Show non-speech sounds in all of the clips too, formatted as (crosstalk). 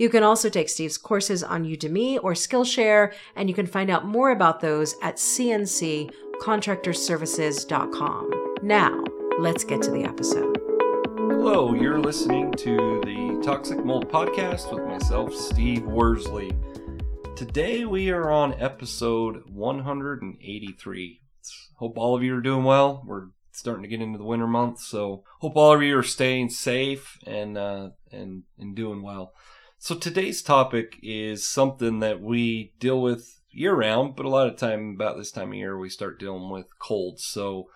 You can also take Steve's courses on Udemy or Skillshare, and you can find out more about those at cnccontractorservices.com. Now, let's get to the episode. Hello, you're listening to the Toxic Mold Podcast with myself, Steve Worsley. Today we are on episode 183. Hope all of you are doing well. We're starting to get into the winter months, so hope all of you are staying safe and uh, and and doing well. So today's topic is something that we deal with year round, but a lot of time about this time of year we start dealing with colds. So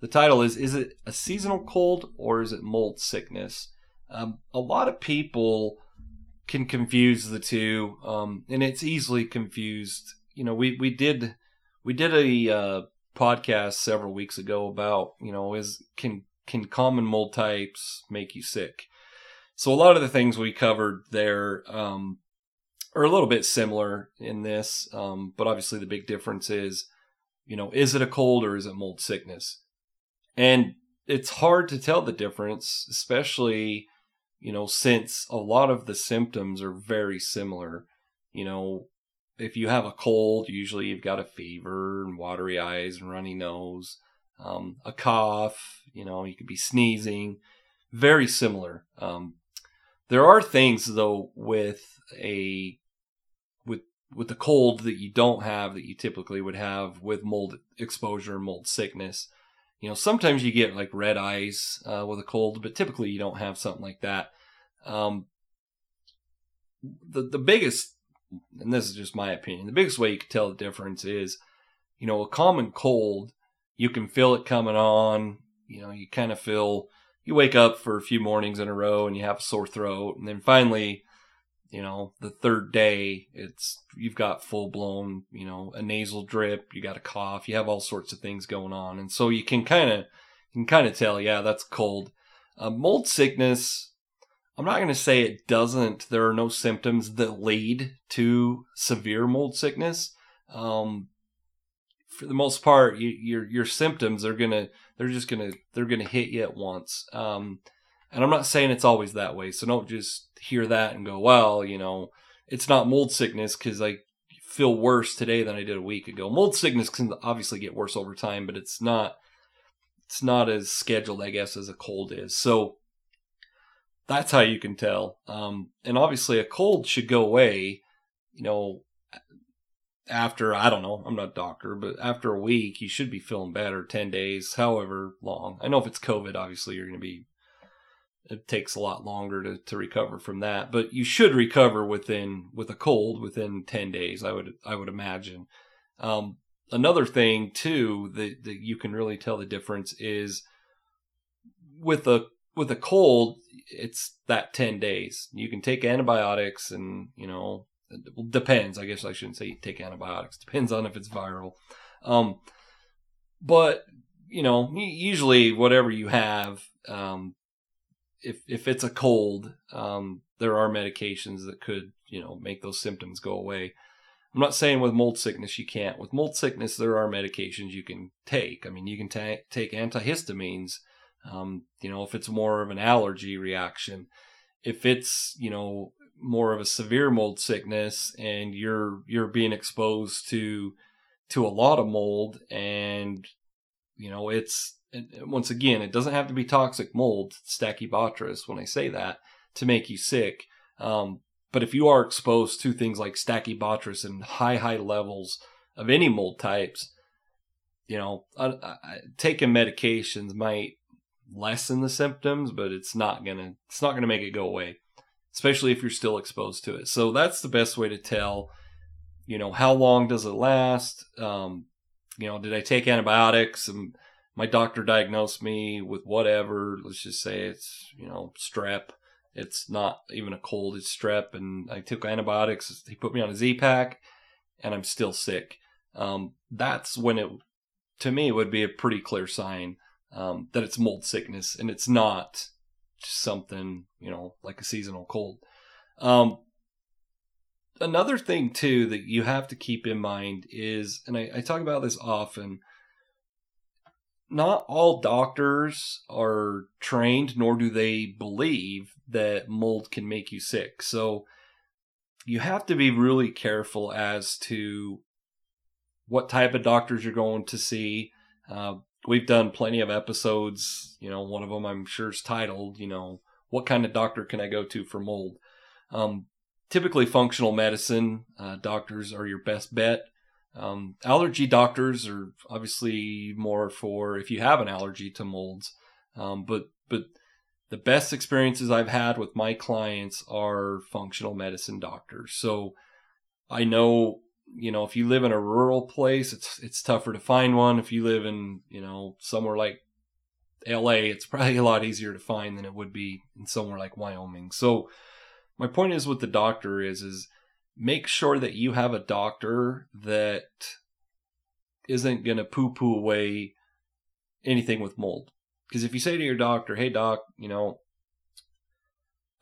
the title is Is it a seasonal cold or is it mold sickness? Um, a lot of people can confuse the two, um, and it's easily confused. You know, we, we did we did a uh, podcast several weeks ago about you know is can can common mold types make you sick? So a lot of the things we covered there um, are a little bit similar in this, um, but obviously the big difference is, you know, is it a cold or is it mold sickness? And it's hard to tell the difference, especially, you know, since a lot of the symptoms are very similar. You know, if you have a cold, usually you've got a fever and watery eyes and runny nose, um, a cough, you know, you could be sneezing, very similar. Um, there are things though with a with with the cold that you don't have that you typically would have with mold exposure, mold sickness. You know, sometimes you get like red eyes uh, with a cold, but typically you don't have something like that. Um, the the biggest, and this is just my opinion, the biggest way you can tell the difference is, you know, a common cold, you can feel it coming on. You know, you kind of feel you wake up for a few mornings in a row and you have a sore throat and then finally you know the third day it's you've got full blown you know a nasal drip you got a cough you have all sorts of things going on. And so you can kind of you can kind of tell yeah that's cold. Uh, mold sickness i'm not going to say it doesn't there are no symptoms that lead to severe mold sickness. Um, for the most part, you, your your symptoms are gonna they're just gonna they're gonna hit you at once. Um, and I'm not saying it's always that way, so don't just hear that and go, well, you know, it's not mold sickness because I feel worse today than I did a week ago. Mold sickness can obviously get worse over time, but it's not it's not as scheduled, I guess, as a cold is. So that's how you can tell. Um, and obviously, a cold should go away, you know, after I don't know, I'm not a doctor, but after a week you should be feeling better, 10 days, however long. I know if it's COVID, obviously you're going to be it takes a lot longer to, to recover from that, but you should recover within with a cold within 10 days, I would I would imagine. Um, another thing too that, that you can really tell the difference is with a with a cold, it's that 10 days. You can take antibiotics and, you know, it depends. I guess I shouldn't say take antibiotics. Depends on if it's viral. Um, but, you know, usually whatever you have, um, if, if it's a cold, um, there are medications that could, you know, make those symptoms go away. I'm not saying with mold sickness you can't. With mold sickness, there are medications you can take. I mean, you can ta- take antihistamines. Um, you know, if it's more of an allergy reaction, if it's you know more of a severe mold sickness and you're you're being exposed to to a lot of mold and you know it's once again it doesn't have to be toxic mold stachybotrys when i say that to make you sick. Um, but if you are exposed to things like Stachybotrys and high, high levels of any mold types, you know, I, I, taking medications might lessen the symptoms, but it's not gonna it's not gonna make it go away, especially if you're still exposed to it. So that's the best way to tell. You know, how long does it last? Um, you know, did I take antibiotics and my doctor diagnosed me with whatever? Let's just say it's you know strep it's not even a cold, it's strep. And I took antibiotics. He put me on a Z pack and I'm still sick. Um, that's when it, to me, would be a pretty clear sign um, that it's mold sickness and it's not something, you know, like a seasonal cold. Um, another thing, too, that you have to keep in mind is, and I, I talk about this often, not all doctors are trained, nor do they believe that mold can make you sick. So you have to be really careful as to what type of doctors you're going to see. Uh, we've done plenty of episodes. You know, one of them I'm sure is titled, you know, what kind of doctor can I go to for mold? Um, typically, functional medicine uh, doctors are your best bet. Um, allergy doctors are obviously more for if you have an allergy to molds, um, but but the best experiences I've had with my clients are functional medicine doctors. So I know you know if you live in a rural place, it's it's tougher to find one. If you live in you know somewhere like L.A., it's (laughs) probably a lot easier to find than it would be in somewhere like Wyoming. So my point is with the doctor is is make sure that you have a doctor that isn't going to poo poo away anything with mold. Because if you say to your doctor, hey, doc, you know,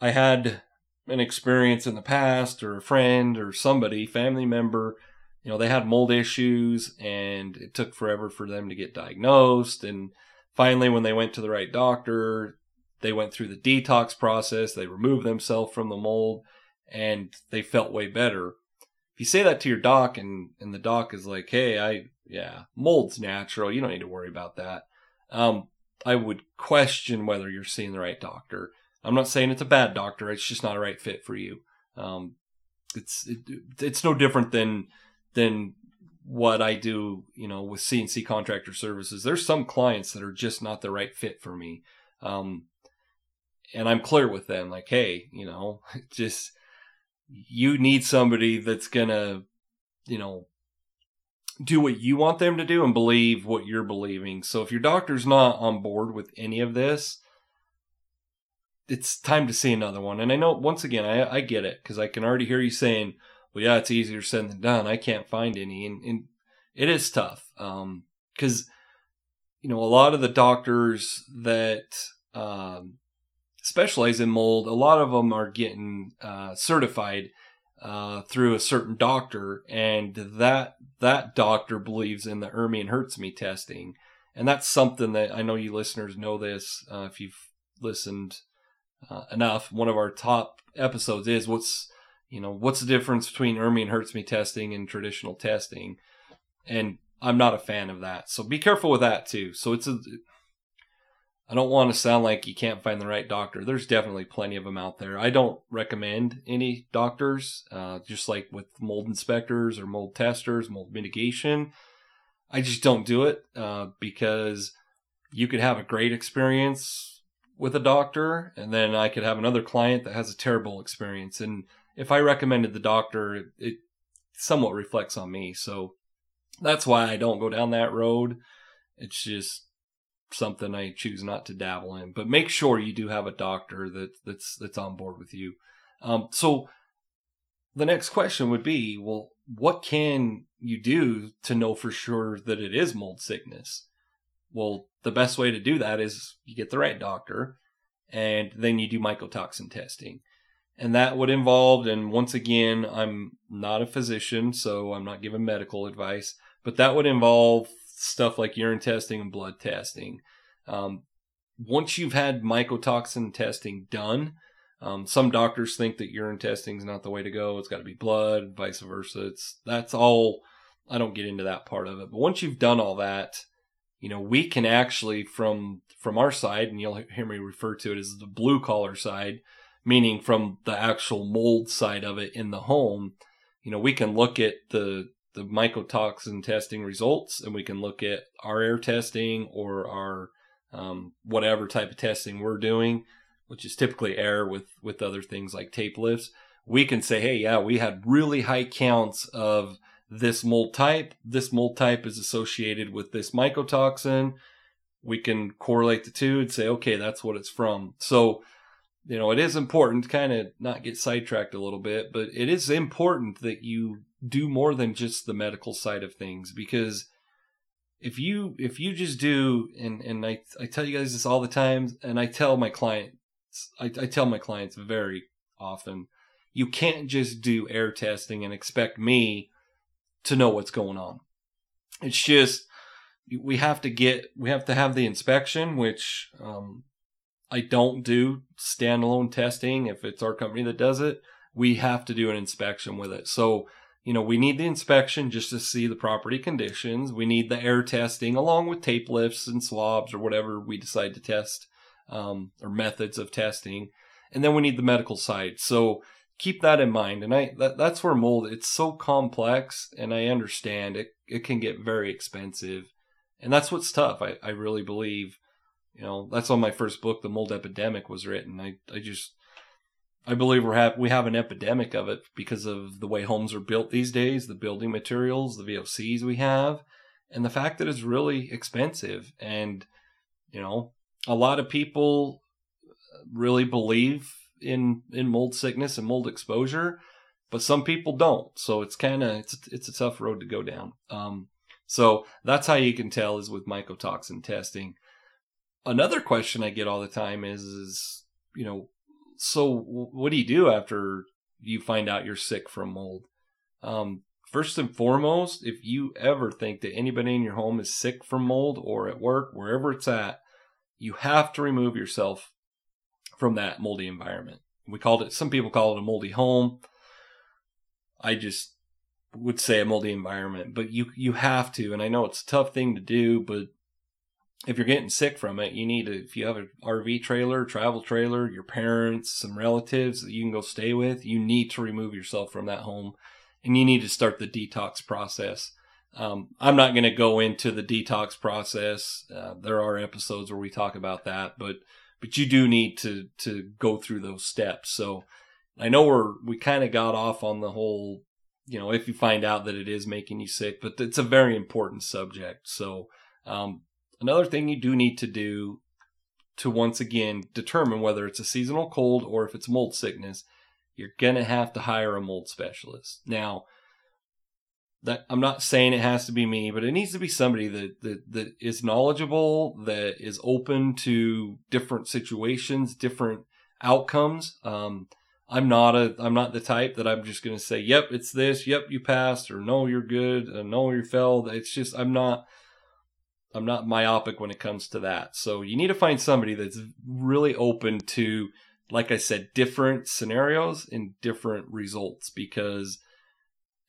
I had an experience in the past, or a friend, or somebody, family member, you know, they had mold issues and it took forever for them to get diagnosed. And finally, when they went to the right doctor, they went through the detox process, they removed themselves from the mold and they felt way better. If you say that to your doc and, and the doc is like, hey, I, yeah, mold's natural. You don't need to worry about that. Um, I would question whether you're seeing the right doctor. I'm not saying it's a bad doctor. It's just not a right fit for you. Um, it's, it, it's no different than, than what I do, you know, with CNC contractor services. There's some clients that are just not the right fit for me. Um, and I'm clear with them, like, hey, you know, (laughs) just you need somebody that's gonna, you know, do what you want them to do and believe what you're believing. So if your doctor's not on board with any of this, it's time to see another one. And I know once again, I, I get it because I can already hear you saying, "Well, yeah, it's easier said than done. I can't find any," and, and it is tough because um, you know a lot of the doctors that um, specialize in mold, a lot of them are getting uh, certified uh, through a certain doctor, and that that doctor believes in the Ermi and HERTSMI testing, and that's something that I know you listeners know this uh, if you've listened uh, enough. One of our top episodes is what's you know what's the difference between Ermi and HERTSMI testing and traditional testing, and I'm not a fan of that. So be careful with that too. So it's a I don't want to sound like you can't find the right doctor. There's definitely plenty of them out there. I don't recommend any doctors, uh, just like with mold inspectors or mold testers, mold mitigation. I just don't do it uh, because you could have a great experience with a doctor, and then I could have another client that has a terrible experience. And if I recommended the doctor, it, it somewhat reflects on me. So that's why I don't go down that road. It's just something I choose not to dabble in. But make sure you do have a doctor that that's that's on board with you. Um, so the next question would be, well, what can you do to know for sure that it is mold sickness? Well, the best way to do that is you get the right doctor and then you do mycotoxin testing. And that would involve, and once again, I'm not a physician, so I'm not giving medical advice, but that would involve stuff like urine testing and blood testing. Um, once you've had mycotoxin testing done, um, some doctors think that urine testing is not the way to go. It's got to be blood, vice versa. It's that's all. I don't get into that part of it. But once you've done all that, you know, we can actually from from our side, and you'll hear me refer to it as the blue collar side, meaning from the actual mold side of it in the home. You know, we can look at the the mycotoxin testing results, and we can look at our air testing or our um, whatever type of testing we're doing which is typically air with with other things like tape lifts, we can say, hey, yeah, we had really high counts of this mold type. This mold type is associated with this mycotoxin. We can correlate the two and say, okay, that's what it's from. So, you know, it is important to kind of not get sidetracked a little bit, but it is important that you do more than just the medical side of things because if you if you just do and and I I tell you guys this all the time and I tell my client I, I tell my clients very often, you can't just do air testing and expect me to know what's going on. It's just we have to get we have to have the inspection, which um, I don't do standalone testing. If it's our company that does it, we have to do an inspection with it. So you know we need the inspection just to see the property conditions. We need the air testing along with tape lifts and swabs or whatever we decide to test um, or methods of testing, and then we need the medical side. So keep that in mind. And I that, that's where mold it's so complex, and I understand it it can get very expensive, and that's what's tough. I I really believe, you know, that's on my first book, The Mold Epidemic, was written. I I just I believe we're have we have an epidemic of it because of the way homes are built these days, the building materials, the VOCs we have, and the fact that it's really expensive. And you know, a lot of people really believe in in mold sickness and mold exposure, but some people don't. So it's kind of it's it's a tough road to go down. Um, so that's how you can tell is with mycotoxin testing. Another question I get all the time is is you know so what do you do after you find out you're sick from mold? Um, first and foremost, if you ever think that anybody in your home is sick from mold or at work, wherever it's at, you have to remove yourself from that moldy environment. We called it, some people call it a moldy home. I just would say a moldy environment, but you, you have to. And I know it's a tough thing to do, but if you're getting sick from it, you need to, if you have an RV trailer, travel trailer, your parents, some relatives that you can go stay with, you need to remove yourself from that home and you need to start the detox process. Um, I'm not going to go into the detox process. Uh, there are episodes where we talk about that, but but you do need to to go through those steps. So I know we're we kind of got off on the whole, you know, if you find out that it is making you sick, but it's a very important subject. So um, another thing you do need to do to once again determine whether it's a seasonal cold or if it's mold sickness, you're to have to hire a mold specialist. Now, that I'm not saying it has to be me, but it needs to be somebody that, that, that is knowledgeable, that is open to different situations, different outcomes. Um, I'm not a, I'm not the type that I'm just going to say, yep, it's this, yep, you passed, or no, you're good, or no, you failed. It's just, I'm not, I'm not myopic when it comes to that. So you need to find somebody that's really open to, like I said, different scenarios and different results because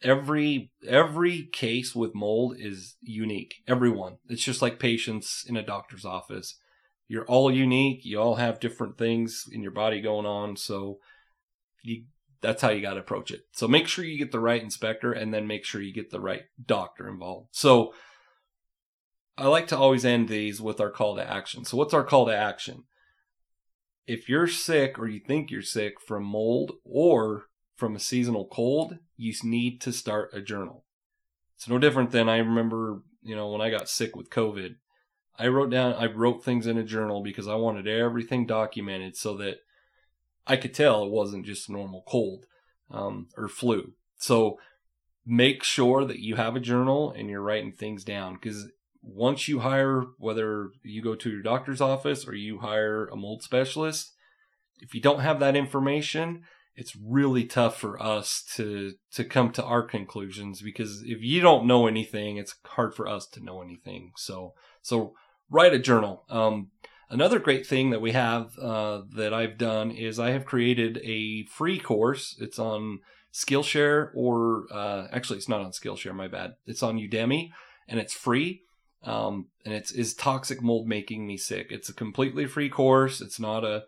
every every case with mold is unique. Everyone. It's just like patients in a doctor's office. You're all unique. You all have different things in your body going on. So you that's how you got to approach it. So make sure you get the right inspector and then make sure you get the right doctor involved. So I like to always end these with our call to action. So what's our call to action? If you're sick or you think you're sick from mold or from a seasonal cold, you need to start a journal. It's no different than I remember, you know, when I got sick with COVID. I wrote down, I wrote things in a journal because I wanted everything documented so that I could tell it wasn't just a normal cold um, or flu. So make sure that you have a journal and you're writing things down because once you hire, whether you go to your doctor's office or you hire a mold specialist, if you don't have that information, it's really tough for us to to come to our conclusions because if you don't know anything, it's hard for us to know anything. So so write a journal. Um, another great thing that we have uh, that I've done is I have created a free course. It's on Skillshare or uh, actually it's not on Skillshare. My bad. It's on Udemy and it's free. Um, and it's is toxic mold making me sick. It's a completely free course. It's not a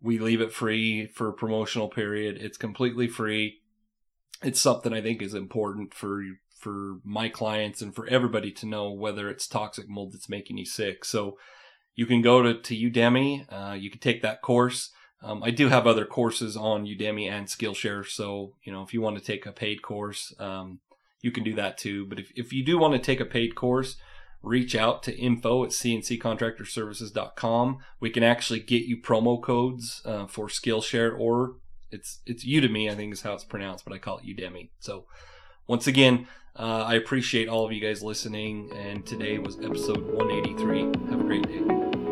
we leave it free for promotional period. It's completely free. It's something I think is important for for my clients and for everybody to know whether it's toxic mold that's making you sick. So you can go to, to Udemy. Uh, you can take that course. Um, I do have other courses on Udemy and Skillshare. So, you know, if you want to take a paid course, um, you can do that too. But if, if you do want to take a paid course, reach out to info at cnccontractorservices.com. We can actually get you promo codes uh, for Skillshare or it's it's Udemy, I think is how it's pronounced, but I call it Udemy. So once again, uh, I appreciate all of you guys listening, and today was episode 183. Have a great day.